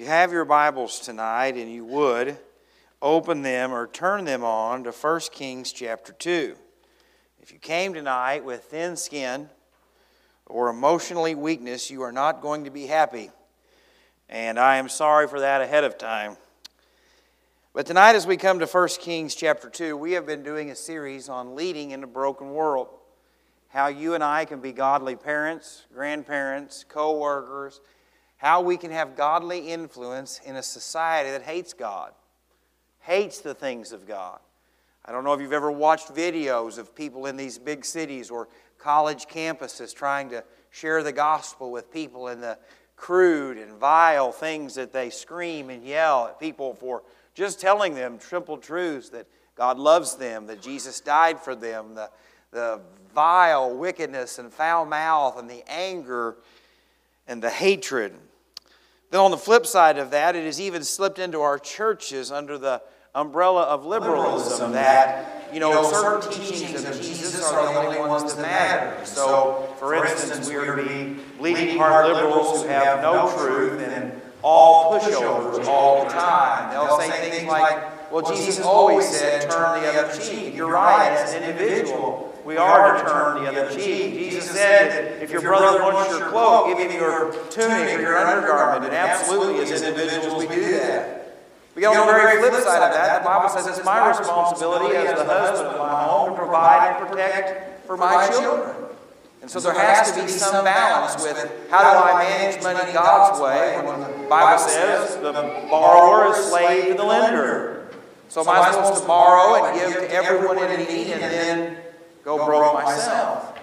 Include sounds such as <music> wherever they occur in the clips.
you have your Bibles tonight and you would, open them or turn them on to 1 Kings chapter 2. If you came tonight with thin skin or emotionally weakness, you are not going to be happy. And I am sorry for that ahead of time. But tonight, as we come to 1 Kings chapter 2, we have been doing a series on leading in a broken world. How you and I can be godly parents, grandparents, co workers, how we can have godly influence in a society that hates God, hates the things of God. I don't know if you've ever watched videos of people in these big cities or college campuses trying to share the gospel with people in the crude and vile things that they scream and yell at people for just telling them simple truths that God loves them, that Jesus died for them, the, the vile wickedness and foul mouth and the anger and the hatred. Then, on the flip side of that, it has even slipped into our churches under the umbrella of liberalism that, you know, certain teachings of Jesus are the only ones that matter. So, for instance, we are to be bleeding heart liberals who have no truth and all pushovers all the time. They'll say things like, well, Jesus always said, turn the other cheek. You're right, as an individual we are to turn the other cheek. Jesus said that if your brother wants your cloak, give him your tunic or your undergarment. And absolutely, as individuals, we do that. But on the very flip side of that, the Bible says it's my responsibility as the husband of my home to provide and protect for my children. And so there has to be some balance with how do I manage money God's way when the Bible says the borrower is slave to the lender. So am I supposed to borrow and give to everyone in need and then go broke myself.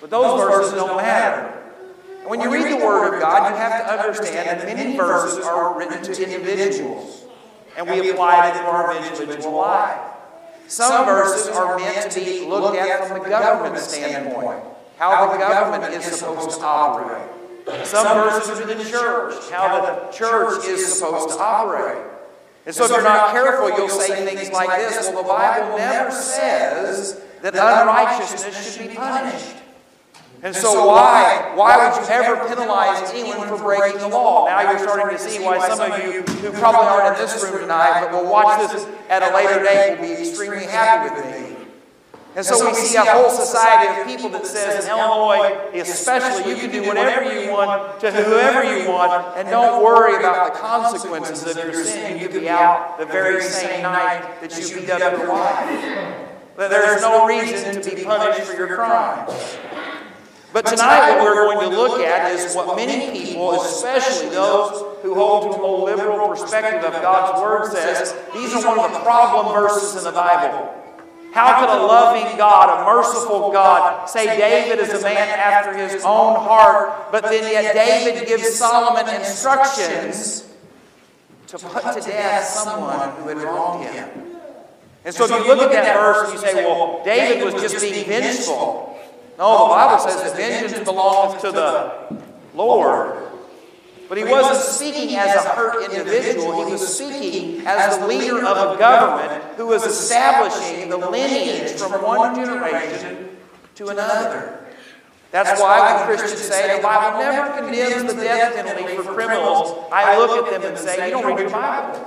But those verses don't matter. And when you read the Word of God, you have to understand that many verses are written to individuals, and we apply them to our individual life. Some verses are meant to be looked at from the government standpoint, how the government is supposed to operate. Some verses are to the church, how the church is supposed to operate. And so if you're not careful, you'll say things like this Well, the Bible never says that unrighteousness should be punished. And so, why, why would you ever penalize anyone for breaking the law? Now you're starting to see why some of you who probably aren't in this room tonight, but will watch this at a later date, will be extremely happy with me. And so we see a whole society of people that says in Illinois, especially, you can do whatever you want to whoever you want, and don't worry about the consequences of your sin. You could be out the very same night that you beat up your wife that there is no reason to be punished for your crimes. But tonight, what we're going to look at is what many people, especially those who hold to a liberal perspective of God's Word, says these are one of the problem verses in the Bible. How could a loving God, a merciful God, say David is a man after his own heart, but then yet David gives Solomon instructions to put to death someone who had wronged him? And so, if you look at that verse and you say, well, David was just being vengeful. No, the Bible says that vengeance belongs to the Lord. But he wasn't speaking as a hurt individual. He was speaking as the leader of a government who was establishing the lineage from one generation to another. That's why when Christians say the Bible never condemns the death penalty for criminals, I look at them and say, you don't read your Bible.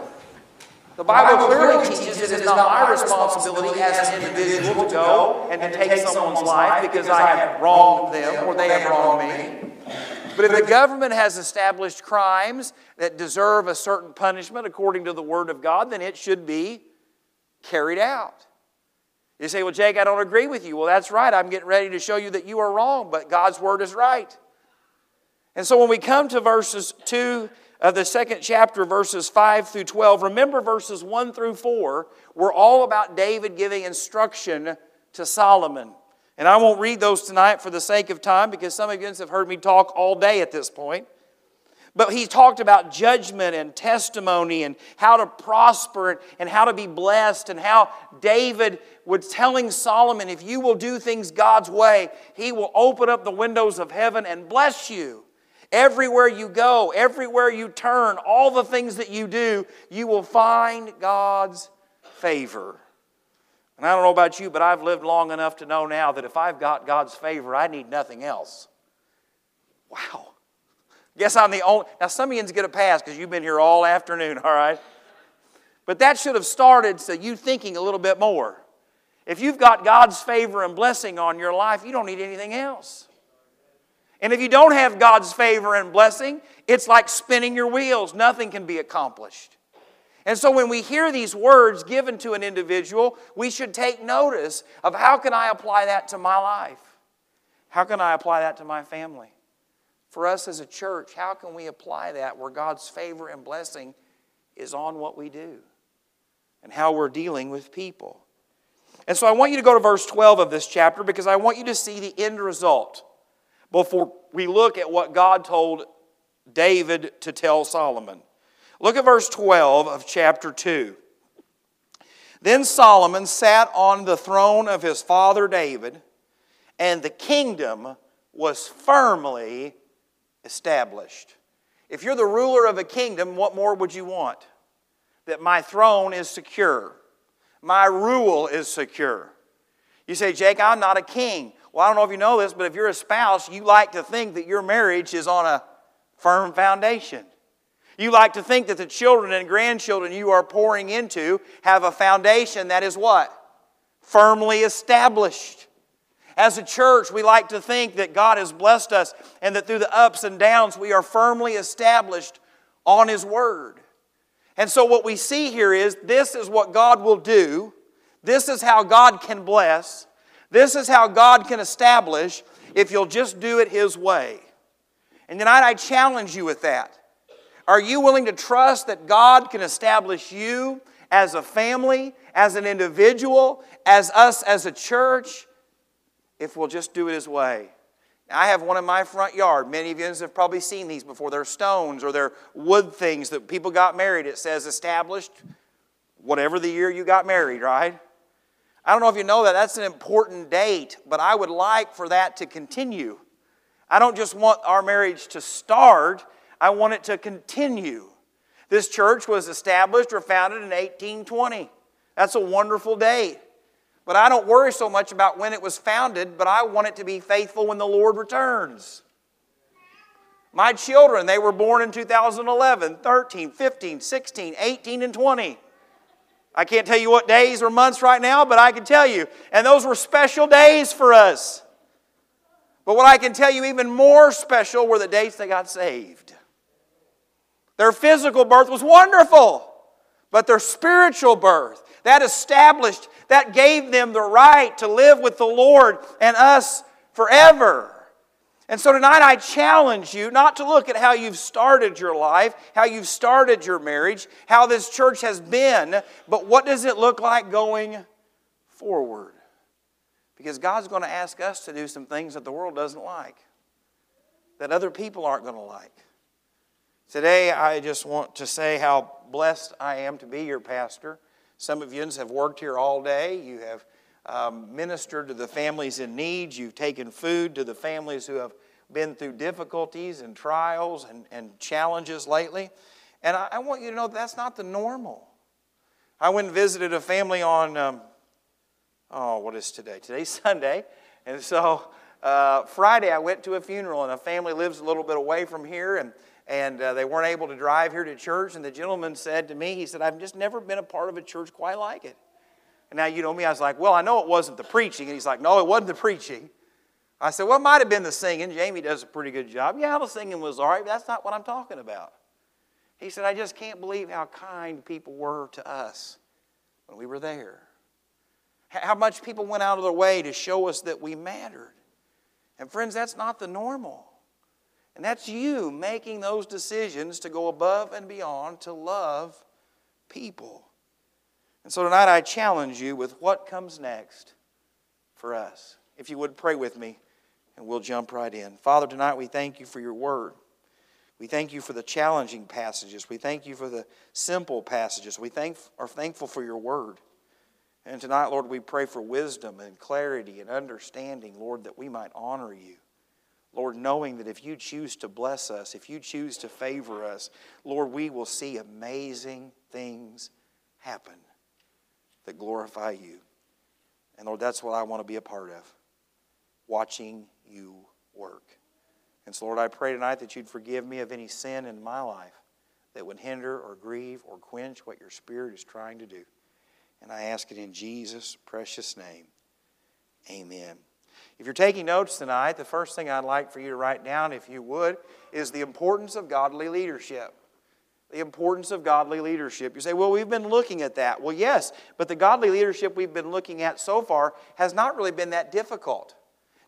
The Bible clearly teaches it is not my responsibility as an individual to go and to take someone's life because I have wronged them or they have wronged me. But if the government has established crimes that deserve a certain punishment according to the Word of God, then it should be carried out. You say, Well, Jake, I don't agree with you. Well, that's right. I'm getting ready to show you that you are wrong, but God's Word is right. And so when we come to verses 2 of the second chapter, verses 5 through 12, remember verses 1 through 4 were all about David giving instruction to Solomon. And I won't read those tonight for the sake of time because some of you have heard me talk all day at this point. But he talked about judgment and testimony and how to prosper and how to be blessed and how David was telling Solomon, if you will do things God's way, he will open up the windows of heaven and bless you. Everywhere you go, everywhere you turn, all the things that you do, you will find God's favor. And I don't know about you, but I've lived long enough to know now that if I've got God's favor, I need nothing else. Wow. Guess I'm the only. Now, some of you get a pass because you've been here all afternoon, <laughs> all right? But that should have started so you thinking a little bit more. If you've got God's favor and blessing on your life, you don't need anything else. And if you don't have God's favor and blessing, it's like spinning your wheels. Nothing can be accomplished. And so when we hear these words given to an individual, we should take notice of how can I apply that to my life? How can I apply that to my family? For us as a church, how can we apply that where God's favor and blessing is on what we do and how we're dealing with people? And so I want you to go to verse 12 of this chapter because I want you to see the end result before we look at what God told David to tell Solomon. Look at verse 12 of chapter 2. Then Solomon sat on the throne of his father David, and the kingdom was firmly established. If you're the ruler of a kingdom, what more would you want? That my throne is secure, my rule is secure. You say, Jake, I'm not a king. Well, I don't know if you know this, but if you're a spouse, you like to think that your marriage is on a firm foundation. You like to think that the children and grandchildren you are pouring into have a foundation that is what? Firmly established. As a church, we like to think that God has blessed us and that through the ups and downs we are firmly established on His Word. And so, what we see here is this is what God will do, this is how God can bless, this is how God can establish if you'll just do it His way. And tonight I challenge you with that. Are you willing to trust that God can establish you as a family, as an individual, as us as a church, if we'll just do it His way? I have one in my front yard. Many of you have probably seen these before. They're stones or they're wood things that people got married. It says established whatever the year you got married, right? I don't know if you know that. That's an important date, but I would like for that to continue. I don't just want our marriage to start, I want it to continue. This church was established or founded in 1820. That's a wonderful date. But I don't worry so much about when it was founded, but I want it to be faithful when the Lord returns. My children, they were born in 2011, 13, 15, 16, 18, and 20. I can't tell you what days or months right now, but I can tell you. And those were special days for us. But what I can tell you even more special were the dates they got saved. Their physical birth was wonderful, but their spiritual birth, that established, that gave them the right to live with the Lord and us forever. And so tonight I challenge you not to look at how you've started your life, how you've started your marriage, how this church has been, but what does it look like going forward? Because God's going to ask us to do some things that the world doesn't like, that other people aren't going to like. Today, I just want to say how blessed I am to be your pastor. Some of you have worked here all day. You have um, ministered to the families in need. You've taken food to the families who have been through difficulties and trials and, and challenges lately. And I, I want you to know that's not the normal. I went and visited a family on, um, oh, what is today? Today's <laughs> Sunday. And so uh, Friday I went to a funeral, and a family lives a little bit away from here, and, and uh, they weren't able to drive here to church. And the gentleman said to me, he said, I've just never been a part of a church quite like it. And now, you know me, I was like, well, I know it wasn't the preaching. And he's like, no, it wasn't the preaching. I said, well, it might have been the singing. Jamie does a pretty good job. Yeah, the singing was all right, but that's not what I'm talking about. He said, I just can't believe how kind people were to us when we were there. How much people went out of their way to show us that we mattered. And friends, that's not the normal. And that's you making those decisions to go above and beyond to love people. And so tonight I challenge you with what comes next for us. If you would pray with me, and we'll jump right in. Father, tonight we thank you for your word. We thank you for the challenging passages. We thank you for the simple passages. We thank, are thankful for your word. And tonight, Lord, we pray for wisdom and clarity and understanding, Lord, that we might honor you. Lord, knowing that if you choose to bless us, if you choose to favor us, Lord, we will see amazing things happen that glorify you. And Lord, that's what I want to be a part of watching you work. And so, Lord, I pray tonight that you'd forgive me of any sin in my life that would hinder or grieve or quench what your Spirit is trying to do. And I ask it in Jesus' precious name. Amen. If you're taking notes tonight, the first thing I'd like for you to write down, if you would, is the importance of godly leadership. The importance of godly leadership. You say, well, we've been looking at that. Well, yes, but the godly leadership we've been looking at so far has not really been that difficult.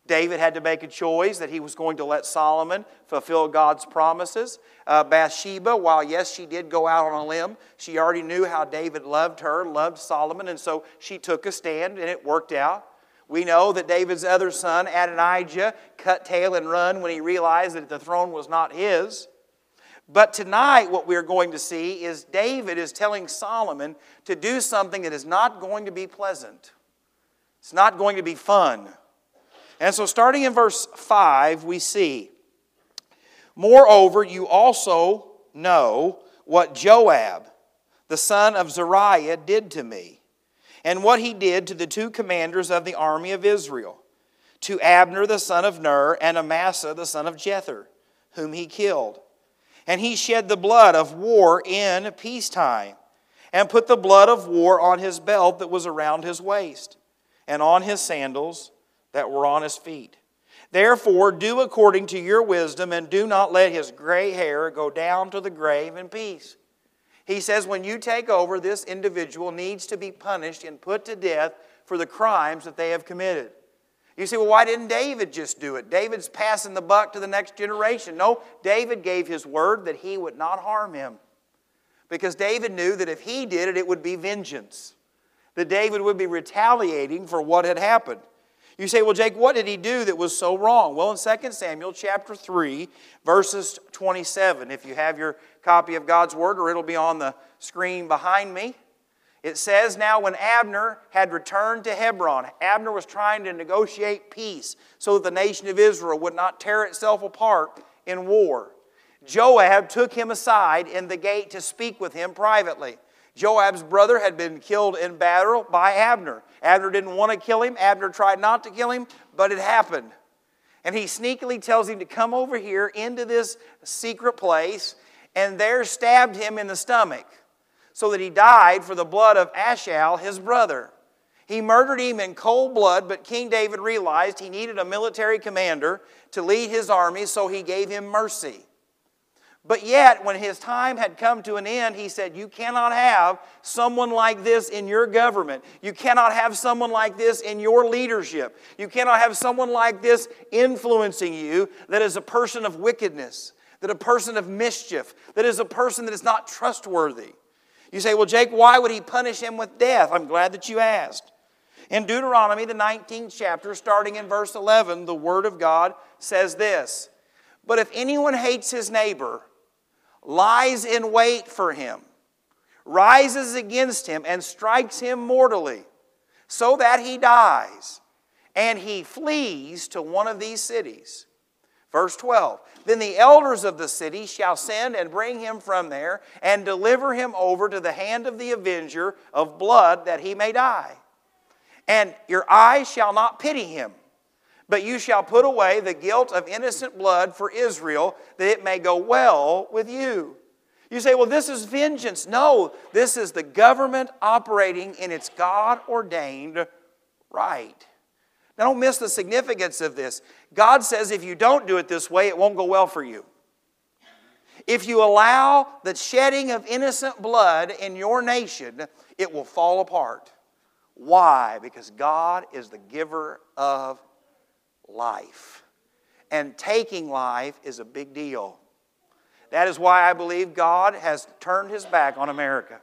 David had to make a choice that he was going to let Solomon fulfill God's promises. Uh, Bathsheba, while yes, she did go out on a limb, she already knew how David loved her, loved Solomon, and so she took a stand and it worked out. We know that David's other son, Adonijah, cut tail and run when he realized that the throne was not his. But tonight, what we're going to see is David is telling Solomon to do something that is not going to be pleasant. It's not going to be fun. And so, starting in verse 5, we see, Moreover, you also know what Joab, the son of Zeruiah, did to me, and what he did to the two commanders of the army of Israel, to Abner the son of Ner, and Amasa the son of Jether, whom he killed. And he shed the blood of war in peacetime, and put the blood of war on his belt that was around his waist, and on his sandals that were on his feet. Therefore, do according to your wisdom, and do not let his gray hair go down to the grave in peace. He says, when you take over, this individual needs to be punished and put to death for the crimes that they have committed. You say, well, why didn't David just do it? David's passing the buck to the next generation. No, David gave his word that he would not harm him. Because David knew that if he did it, it would be vengeance. That David would be retaliating for what had happened. You say, well, Jake, what did he do that was so wrong? Well, in 2 Samuel chapter 3, verses 27, if you have your copy of God's Word, or it'll be on the screen behind me, it says, Now when Abner had returned to Hebron, Abner was trying to negotiate peace so that the nation of Israel would not tear itself apart in war. Joab took him aside in the gate to speak with him privately. Joab's brother had been killed in battle by Abner. Abner didn't want to kill him. Abner tried not to kill him, but it happened. And he sneakily tells him to come over here into this secret place and there stabbed him in the stomach so that he died for the blood of Asahel, his brother. He murdered him in cold blood, but King David realized he needed a military commander to lead his army, so he gave him mercy. But yet, when his time had come to an end, he said, You cannot have someone like this in your government. You cannot have someone like this in your leadership. You cannot have someone like this influencing you that is a person of wickedness, that a person of mischief, that is a person that is not trustworthy. You say, Well, Jake, why would he punish him with death? I'm glad that you asked. In Deuteronomy, the 19th chapter, starting in verse 11, the Word of God says this But if anyone hates his neighbor, lies in wait for him, rises against him, and strikes him mortally, so that he dies, and he flees to one of these cities. Verse 12 Then the elders of the city shall send and bring him from there, and deliver him over to the hand of the avenger of blood, that he may die. And your eyes shall not pity him but you shall put away the guilt of innocent blood for Israel, that it may go well with you. You say, well, this is vengeance. No, this is the government operating in its God ordained right. Now, don't miss the significance of this. God says if you don't do it this way, it won't go well for you. If you allow the shedding of innocent blood in your nation, it will fall apart. Why? Because God is the giver of life. And taking life is a big deal. That is why I believe God has turned his back on America.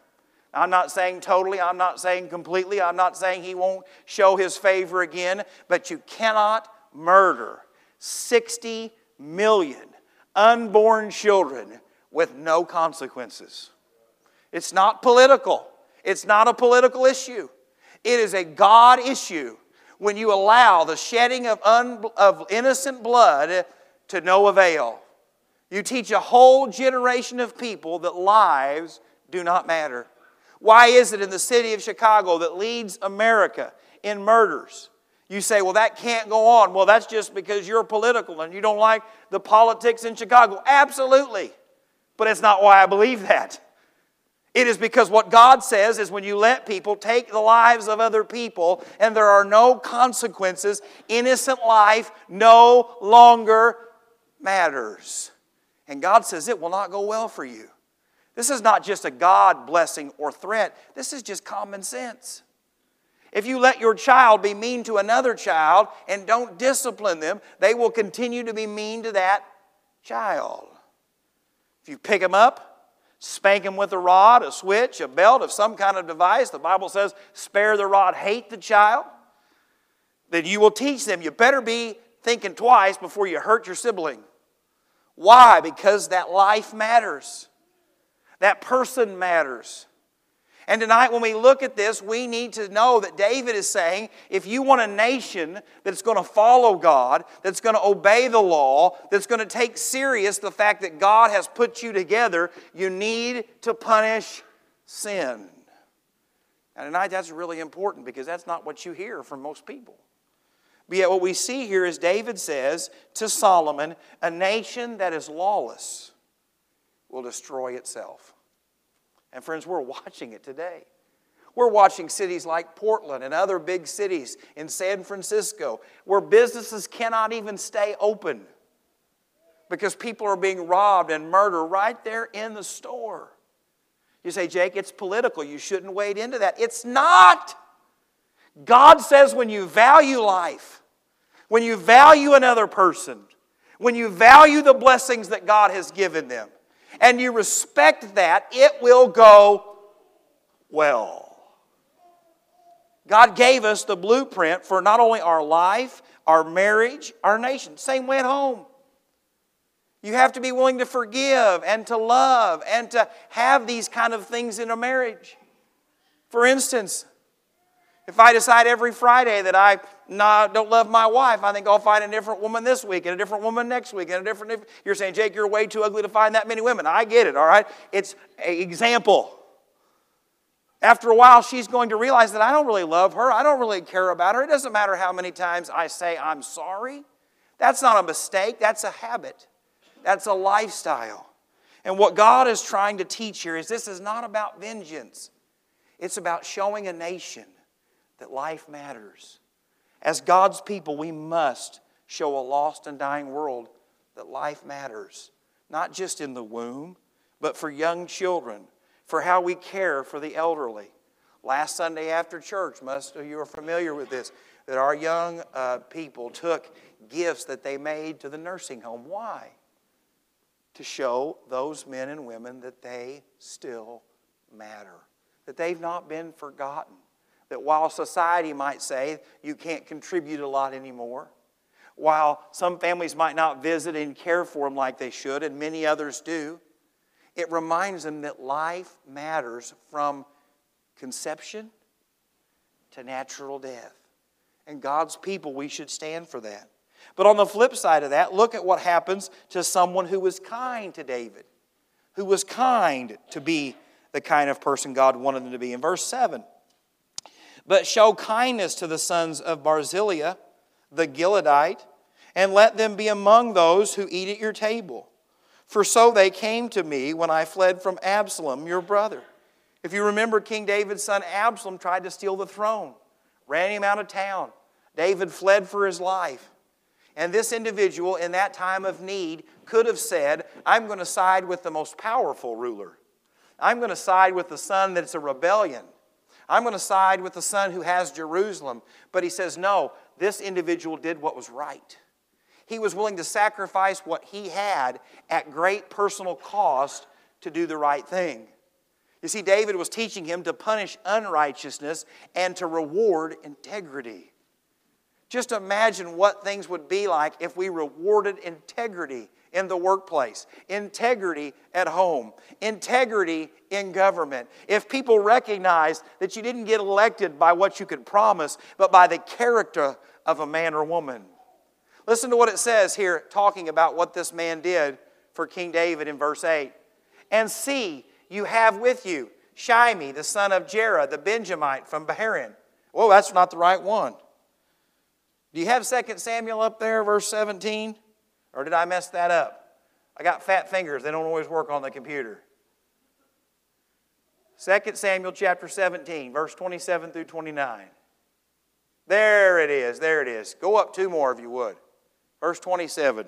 I'm not saying totally, I'm not saying completely, I'm not saying he won't show his favor again, but you cannot murder 60 million unborn children with no consequences. It's not political, it's not a political issue, it is a God issue when you allow the shedding of, un, of innocent blood to no avail. You teach a whole generation of people that lives do not matter. Why is it in the city of Chicago that leads America in murders? You say, well, that can't go on. Well, that's just because you're political and you don't like the politics in Chicago. Absolutely. But it's not why I believe that. It is because what God says is when you let people take the lives of other people and there are no consequences, innocent life no longer matters. And God says it will not go well for you. This is not just a God blessing or threat, this is just common sense. If you let your child be mean to another child and don't discipline them, they will continue to be mean to that child. If you pick them up, spank them with a rod, a switch, a belt of some kind of device. The Bible says, spare the rod, hate the child. Then you will teach them. You better be thinking twice before you hurt your sibling. Why? Because that life matters, that person matters. And tonight, when we look at this, we need to know that David is saying if you want a nation that's going to follow God, that's going to obey the law, that's going to take serious the fact that God has put you together, you need to punish sin. And tonight, that's really important because that's not what you hear from most people. But yet, what we see here is David says to Solomon, a nation that is lawless will destroy itself. And friends, we're watching it today. We're watching cities like Portland and other big cities in San Francisco where businesses cannot even stay open because people are being robbed and murdered right there in the store. You say, Jake, it's political. You shouldn't wade into that. It's not. God says when you value life, when you value another person, when you value the blessings that God has given them, and you respect that, it will go well. God gave us the blueprint for not only our life, our marriage, our nation. Same way at home. You have to be willing to forgive and to love and to have these kind of things in a marriage. For instance, if I decide every Friday that I not, don't love my wife, I think I'll find a different woman this week and a different woman next week and a different. You're saying, Jake, you're way too ugly to find that many women. I get it, all right? It's an example. After a while, she's going to realize that I don't really love her. I don't really care about her. It doesn't matter how many times I say I'm sorry. That's not a mistake, that's a habit, that's a lifestyle. And what God is trying to teach here is this is not about vengeance, it's about showing a nation that life matters. As God's people, we must show a lost and dying world that life matters, not just in the womb, but for young children, for how we care for the elderly. Last Sunday after church, most of you are familiar with this, that our young uh, people took gifts that they made to the nursing home. Why? To show those men and women that they still matter, that they've not been forgotten that while society might say you can't contribute a lot anymore, while some families might not visit and care for them like they should, and many others do, it reminds them that life matters from conception to natural death. And God's people, we should stand for that. But on the flip side of that, look at what happens to someone who was kind to David, who was kind to be the kind of person God wanted them to be. In verse 7, but show kindness to the sons of Barzillai, the Gileadite, and let them be among those who eat at your table. For so they came to me when I fled from Absalom, your brother. If you remember, King David's son Absalom tried to steal the throne, ran him out of town. David fled for his life. And this individual, in that time of need, could have said, I'm going to side with the most powerful ruler. I'm going to side with the son that's a rebellion. I'm going to side with the son who has Jerusalem. But he says, no, this individual did what was right. He was willing to sacrifice what he had at great personal cost to do the right thing. You see, David was teaching him to punish unrighteousness and to reward integrity. Just imagine what things would be like if we rewarded integrity in the workplace, integrity at home, integrity in government. If people recognize that you didn't get elected by what you could promise, but by the character of a man or woman. Listen to what it says here, talking about what this man did for King David in verse 8. And see, you have with you Shimei, the son of Gera, the Benjamite from Bahurim. Well, that's not the right one. Do you have 2 Samuel up there, verse 17? Or did I mess that up? I got fat fingers, they don't always work on the computer. 2 Samuel chapter 17, verse 27 through 29. There it is, there it is. Go up two more if you would. Verse 27.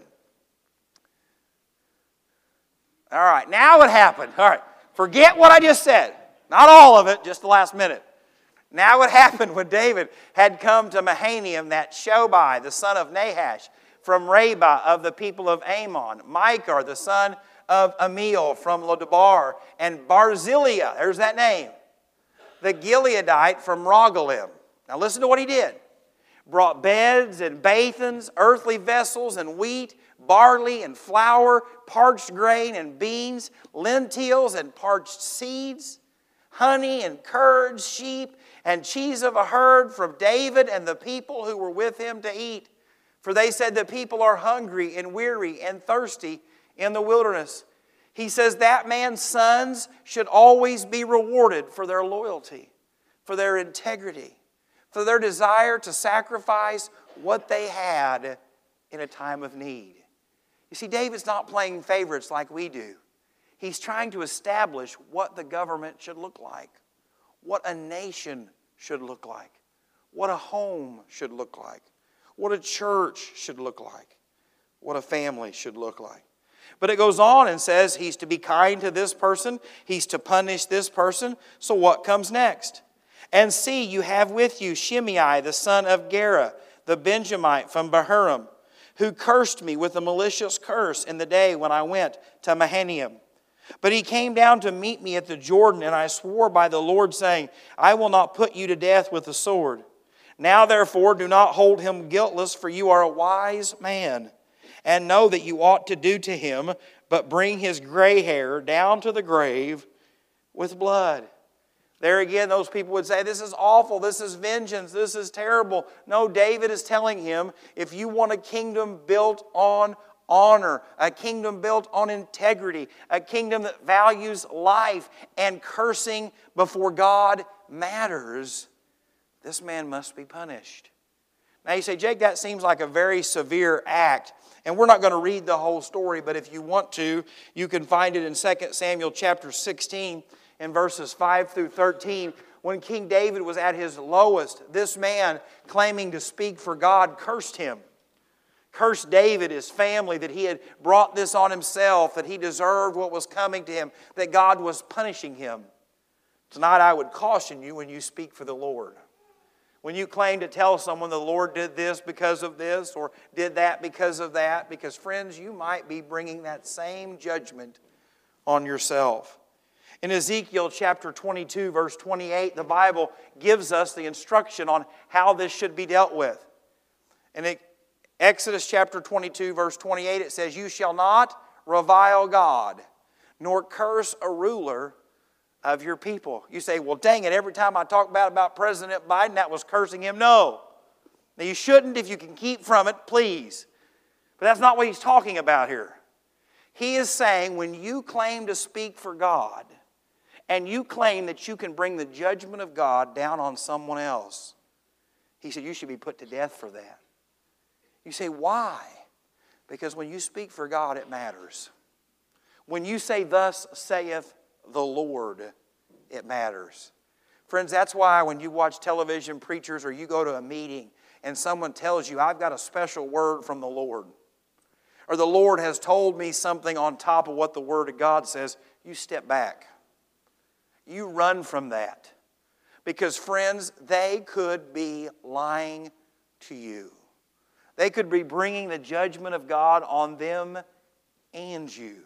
All right, now what happened? All right, forget what I just said. Not all of it, just the last minute. Now what <laughs> happened when David had come to Mahanaim, that Shobai, the son of Nahash, from Rabbah of the people of Ammon, Micah, the son of Amiel from Lodabar, and Barzillai, there's that name, the Gileadite from Rogelim. Now listen to what he did. Brought beds and bathens, earthly vessels and wheat, barley and flour, parched grain and beans, lentils and parched seeds, honey and curds, sheep and cheese of a herd from David and the people who were with him to eat. For they said, The people are hungry and weary and thirsty in the wilderness. He says that man's sons should always be rewarded for their loyalty, for their integrity, for their desire to sacrifice what they had in a time of need. You see, David's not playing favorites like we do. He's trying to establish what the government should look like, what a nation should look like, what a home should look like, what a church should look like, what a family should look like. But it goes on and says he's to be kind to this person, he's to punish this person. So what comes next? And see, you have with you Shimei, the son of Gera, the Benjamite from Bahurim, who cursed me with a malicious curse in the day when I went to Mahanaim. But he came down to meet me at the Jordan, and I swore by the Lord, saying, I will not put you to death with the sword. Now, therefore, do not hold him guiltless, for you are a wise man, and know that you ought to do to him, but bring his gray hair down to the grave with blood. There again, those people would say, This is awful. This is vengeance. This is terrible. No, David is telling him, if you want a kingdom built on honor, a kingdom built on integrity, a kingdom that values life and cursing before God matters, this man must be punished. Now you say, Jake, that seems like a very severe act. And we're not going to read the whole story, but if you want to, you can find it in 2 Samuel chapter 16 and verses 5 through 13. When King David was at his lowest, this man, claiming to speak for God, cursed him cursed David, his family, that he had brought this on himself, that he deserved what was coming to him, that God was punishing him. Tonight, I would caution you when you speak for the Lord. When you claim to tell someone the Lord did this because of this or did that because of that, because, friends, you might be bringing that same judgment on yourself. In Ezekiel chapter 22, verse 28, the Bible gives us the instruction on how this should be dealt with. In Exodus chapter 22, verse 28, it says, You shall not revile God, nor curse a ruler of your people. You say, Well, dang it, every time I talk about, about President Biden, that was cursing him. No. Now, you shouldn't if you can keep from it, please. But that's not what he's talking about here. He is saying when you claim to speak for God and you claim that you can bring the judgment of God down on someone else, he said you should be put to death for that. You say, why? Because when you speak for God, it matters. When you say, Thus saith the Lord, it matters. Friends, that's why when you watch television preachers or you go to a meeting and someone tells you, I've got a special word from the Lord, or the Lord has told me something on top of what the Word of God says, you step back. You run from that. Because, friends, they could be lying to you. They could be bringing the judgment of God on them and you.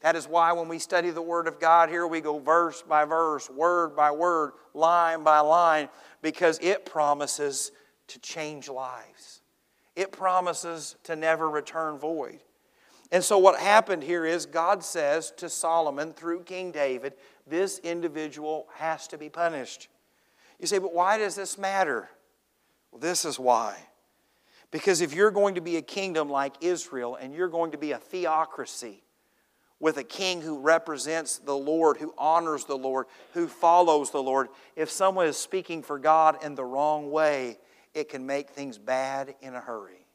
That is why when we study the Word of God here, we go verse by verse, word by word, line by line, because it promises to change lives. It promises to never return void. And so, what happened here is God says to Solomon through King David, this individual has to be punished. You say, but why does this matter? Well, this is why. Because if you're going to be a kingdom like Israel and you're going to be a theocracy with a king who represents the Lord, who honors the Lord, who follows the Lord, if someone is speaking for God in the wrong way, it can make things bad in a hurry.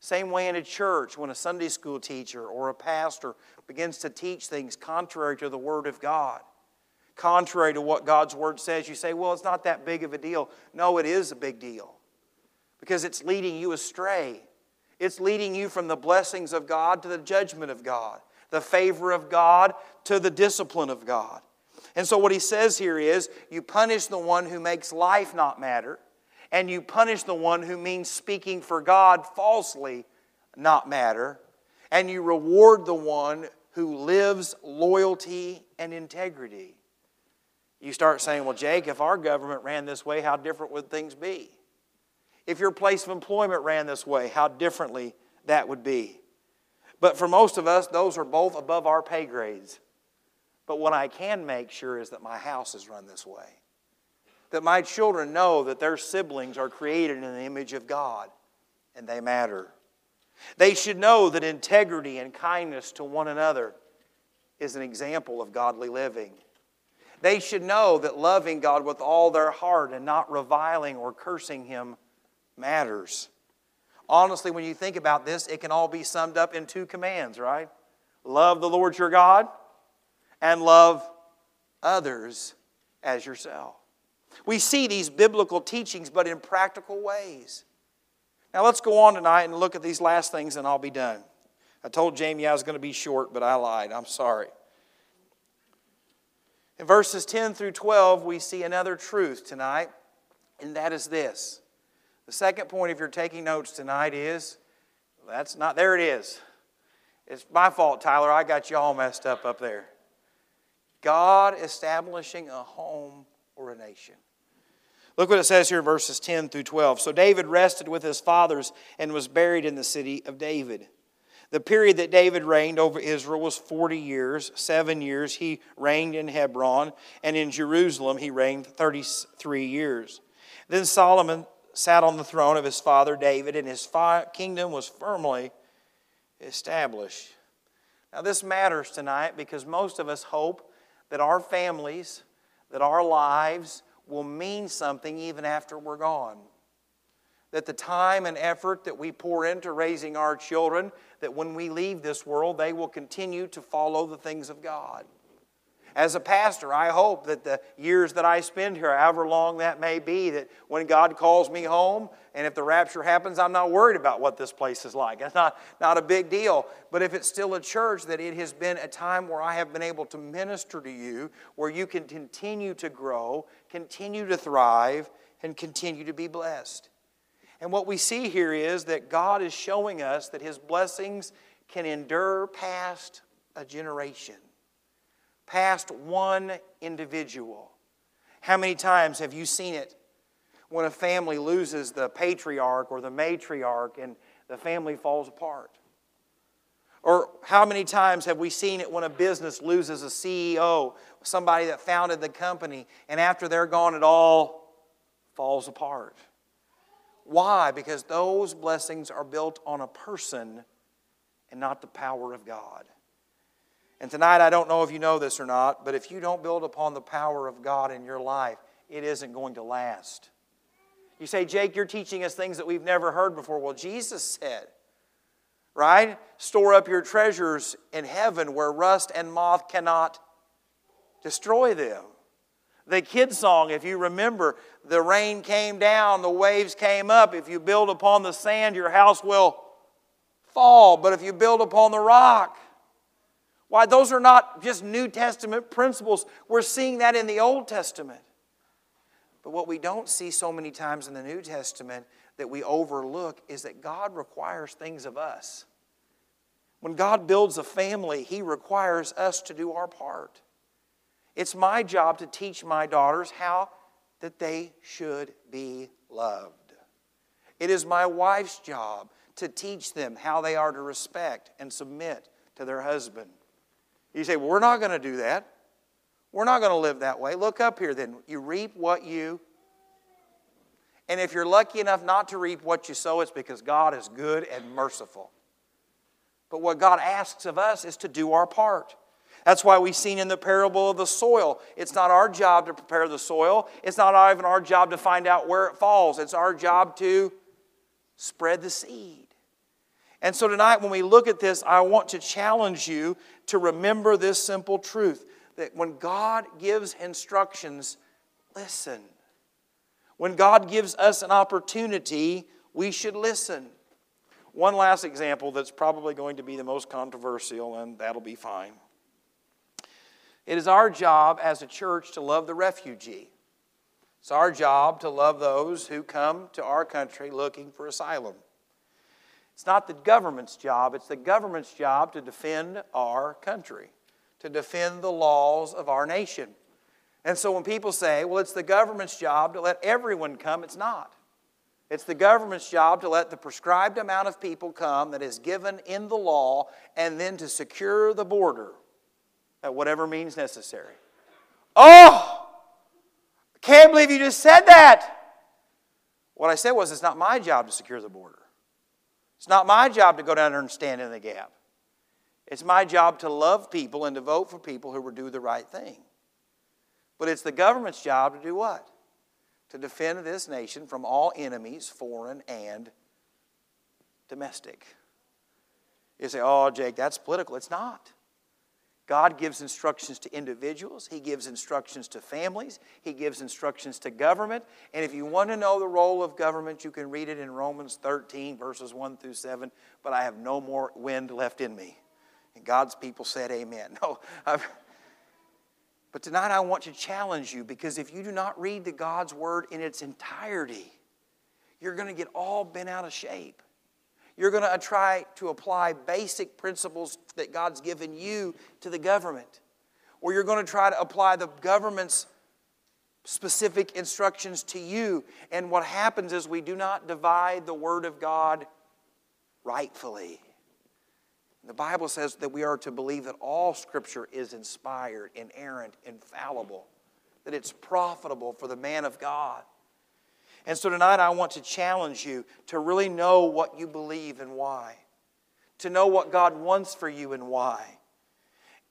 Same way in a church when a Sunday school teacher or a pastor begins to teach things contrary to the Word of God, contrary to what God's Word says, you say, well, it's not that big of a deal. No, it is a big deal because it's leading you astray. It's leading you from the blessings of God to the judgment of God, the favor of God to the discipline of God. And so, what he says here is you punish the one who makes life not matter and you punish the one who means speaking for God falsely not matter, and you reward the one who lives loyalty and integrity. You start saying, Well, Jake, if our government ran this way, how different would things be? If your place of employment ran this way, how differently that would be. But for most of us, those are both above our pay grades. But what I can make sure is that my house is run this way that my children know that their siblings are created in the image of God and they matter. They should know that integrity and kindness to one another is an example of godly living. They should know that loving God with all their heart and not reviling or cursing Him matters. Honestly, when you think about this, it can all be summed up in two commands, right? Love the Lord your God and love others as yourself. We see these biblical teachings, but in practical ways. Now let's go on tonight and look at these last things, and I'll be done. I told Jamie I was going to be short, but I lied. I'm sorry. In verses 10 through 12, we see another truth tonight, and that is this. The second point, if you're taking notes tonight, is that's not, there it is. It's my fault, Tyler. I got you all messed up up there. God establishing a home or a nation. Look what it says here in verses 10 through 12. So David rested with his fathers and was buried in the city of David. The period that David reigned over Israel was 40 years. Seven years he reigned in Hebron, and in Jerusalem he reigned 33 years. Then Solomon sat on the throne of his father David, and his kingdom was firmly established. Now, this matters tonight because most of us hope that our families that our lives will mean something even after we're gone. That the time and effort that we pour into raising our children, that when we leave this world, they will continue to follow the things of God. As a pastor, I hope that the years that I spend here, however long that may be, that when God calls me home, and if the rapture happens, I'm not worried about what this place is like. <laughs> It's not, not a big deal. But if it's still a church, that it has been a time where I have been able to minister to you, where you can continue to grow, continue to thrive, and continue to be blessed. And what we see here is that God is showing us that His blessings can endure past a generation past one individual. How many times have you seen it when a family loses the patriarch or the matriarch and the family falls apart? Or how many times have we seen it when a business loses a CEO, somebody that founded the company, and after they're gone, it all falls apart? Why? Because those blessings are built on a person and not the power of God. And tonight, I don't know if you know this or not, but if you don't build upon the power of God in your life, it isn't going to last. You say, Jake, you're teaching us things that we've never heard before. Well, Jesus said, right? Store up your treasures in heaven where rust and moth cannot destroy them. The kid song, if you remember, the rain came down, the waves came up. If you build upon the sand, your house will fall. But if you build upon the rock, why, those are not just New Testament principles. We're seeing that in the Old Testament. But what we don't see so many times in the New Testament that we overlook is that God requires things of us. When God builds a family, He requires us to do our part. It's my job to teach my daughters how that they should be loved. It is my wife's job to teach them how they are to respect and submit to their husband. You say, we're not going to do that. We're not going to live that way. Look up here then. You reap what you. And if you're lucky enough not to reap what you sow, it's because God is good and merciful. But what God asks of us is to do our part. That's why we've seen in the parable of the soil. It's not our job to prepare the soil. It's not even our job to find out where it falls. It's our job to spread the seed. And so tonight, when we look at this, I want to challenge you to remember this simple truth that when God gives instructions, listen. When God gives us an opportunity, we should listen. One last example that's probably going to be the most controversial, and that'll be fine. It is our job as a church to love the refugee. It's our job to love those who come to our country looking for asylum. It's not the government's job, it's the government's job to defend our country, to defend the laws of our nation. And so when people say, well, it's the government's job to let everyone come, it's not. It's the government's job to let the prescribed amount of people come that is given in the law and then to secure the border at whatever means necessary. Oh, I can't believe you just said that. What I said was, it's not my job to secure the border. It's not my job to go down there and stand in the gap. It's my job to love people and to vote for people who will do the right thing. But it's the government's job to do what? to defend this nation from all enemies, foreign and domestic. You say, oh, Jake, that's political. It's not. God gives instructions to individuals, He gives instructions to families, He gives instructions to government. And if you want to know the role of government, you can read it in Romans 13, verses 1 through 7. But I have no more wind left in me. And God's people said, Amen. <laughs> No, I've, but tonight I want to challenge you because if you do not read the God's Word in its entirety, you're going to get all bent out of shape. You're going to try to apply basic principles that God's given you to the government. Or you're going to try to apply the government's specific instructions to you. And what happens is we do not divide the Word of God rightfully. The Bible says that we are to believe that all Scripture is inspired, inerrant, infallible, that it's profitable for the man of God. And so tonight I want to challenge you to really know what you believe and why, to know what God wants for you and why.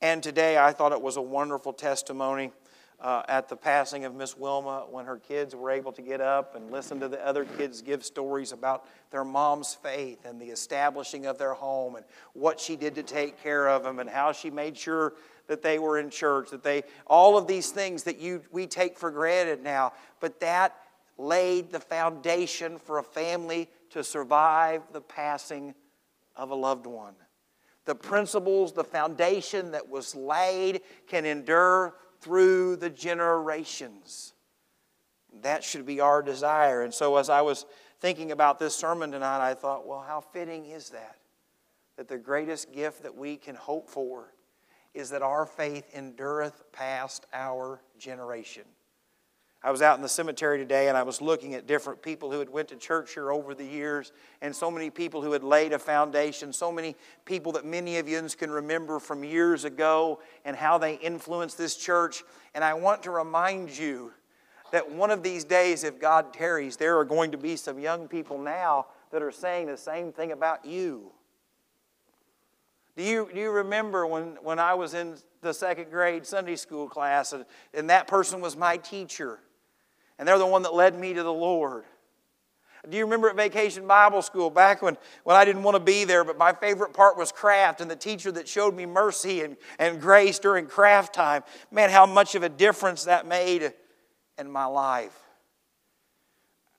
And today I thought it was a wonderful testimony uh, at the passing of Miss Wilma when her kids were able to get up and listen to the other kids give stories about their mom's faith and the establishing of their home and what she did to take care of them and how she made sure that they were in church that they all of these things that you we take for granted now but that laid the foundation for a family to survive the passing of a loved one the principles the foundation that was laid can endure through the generations. That should be our desire. And so, as I was thinking about this sermon tonight, I thought, well, how fitting is that? That the greatest gift that we can hope for is that our faith endureth past our generation. I was out in the cemetery today and I was looking at different people who had went to church here over the years and so many people who had laid a foundation, so many people that many of you can remember from years ago and how they influenced this church. And I want to remind you that one of these days, if God tarries, there are going to be some young people now that are saying the same thing about you. Do you, do you remember when, when I was in the second grade Sunday school class and, and that person was my teacher? And they're the one that led me to the Lord. Do you remember at Vacation Bible School back when, when I didn't want to be there, but my favorite part was craft and the teacher that showed me mercy and, and grace during craft time? Man, how much of a difference that made in my life.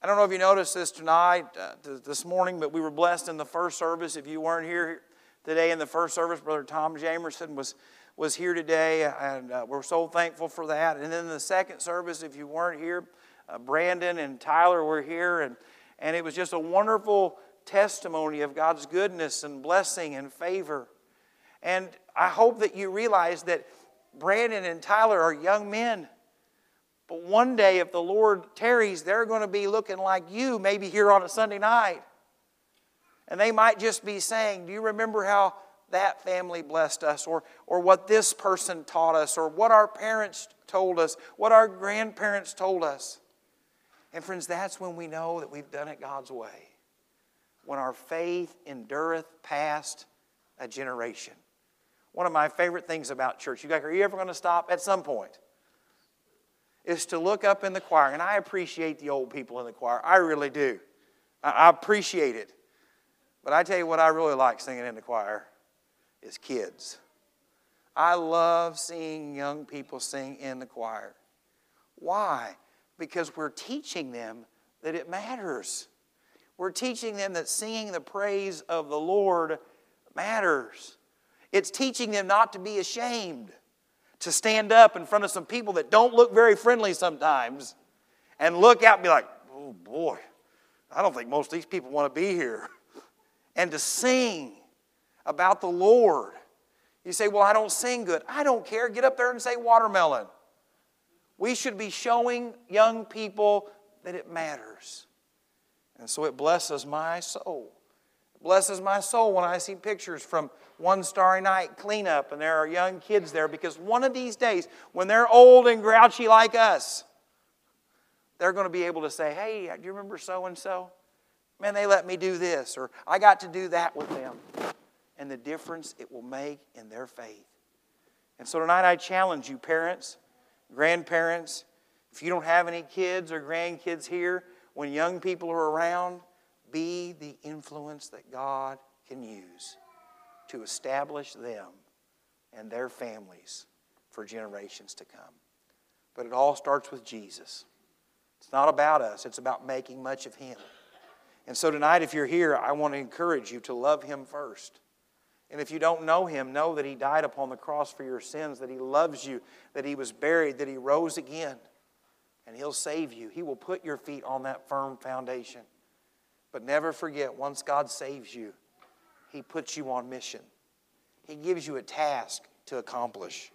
I don't know if you noticed this tonight, uh, this morning, but we were blessed in the first service. If you weren't here today in the first service, Brother Tom Jamerson was was here today, and uh, we're so thankful for that. And then the second service, if you weren't here, uh, Brandon and Tyler were here, and, and it was just a wonderful testimony of God's goodness and blessing and favor. And I hope that you realize that Brandon and Tyler are young men. But one day, if the Lord tarries, they're going to be looking like you, maybe here on a Sunday night. And they might just be saying, Do you remember how that family blessed us, or, or what this person taught us, or what our parents told us, what our grandparents told us? And friends, that's when we know that we've done it God's way. When our faith endureth past a generation. One of my favorite things about church, you guys, are you ever going to stop at some point? Is to look up in the choir, and I appreciate the old people in the choir. I really do. I appreciate it. But I tell you what, I really like singing in the choir is kids. I love seeing young people sing in the choir. Why? Because we're teaching them that it matters. We're teaching them that singing the praise of the Lord matters. It's teaching them not to be ashamed, to stand up in front of some people that don't look very friendly sometimes and look out and be like, oh boy, I don't think most of these people want to be here. And to sing about the Lord. You say, well, I don't sing good. I don't care. Get up there and say watermelon. We should be showing young people that it matters. And so it blesses my soul. It blesses my soul when I see pictures from one starry night cleanup and there are young kids there because one of these days, when they're old and grouchy like us, they're going to be able to say, Hey, do you remember so and so? Man, they let me do this, or I got to do that with them. And the difference it will make in their faith. And so tonight I challenge you, parents, grandparents, if you don't have any kids or grandkids here, when young people are around, be the influence that God can use to establish them and their families for generations to come. But it all starts with Jesus. It's not about us, it's about making much of Him. And so tonight, if you're here, I want to encourage you to love Him first. And if you don't know Him, know that He died upon the cross for your sins, that He loves you, that He was buried, that He rose again, and He'll save you. He will put your feet on that firm foundation. But never forget, once God saves you, He puts you on mission. He gives you a task to accomplish.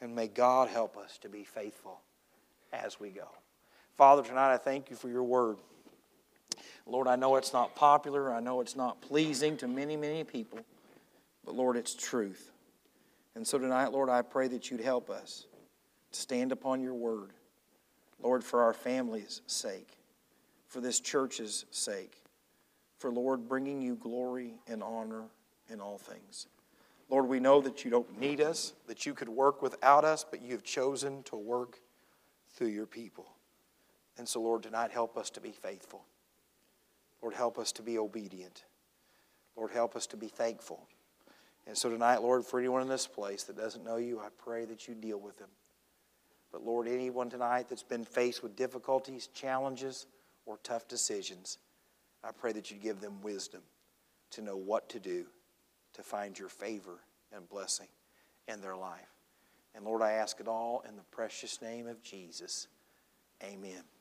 And may God help us to be faithful as we go. Father, tonight I thank you for your word. Lord, I know it's not popular. I know it's not pleasing to many, many people. But Lord, it's truth. And so tonight, Lord, I pray that you'd help us to stand upon your word. Lord, for our family's sake, for this church's sake, for, Lord, bringing you glory and honor in all things. Lord, we know that you don't need us, that you could work without us, but you've chosen to work through your people. And so, Lord, tonight help us to be faithful. Lord, help us to be obedient. Lord, help us to be thankful. And so tonight, Lord, for anyone in this place that doesn't know you, I pray that you deal with them. But Lord, anyone tonight that's been faced with difficulties, challenges, or tough decisions, I pray that you give them wisdom to know what to do to find your favor and blessing in their life. And Lord, I ask it all in the precious name of Jesus. Amen.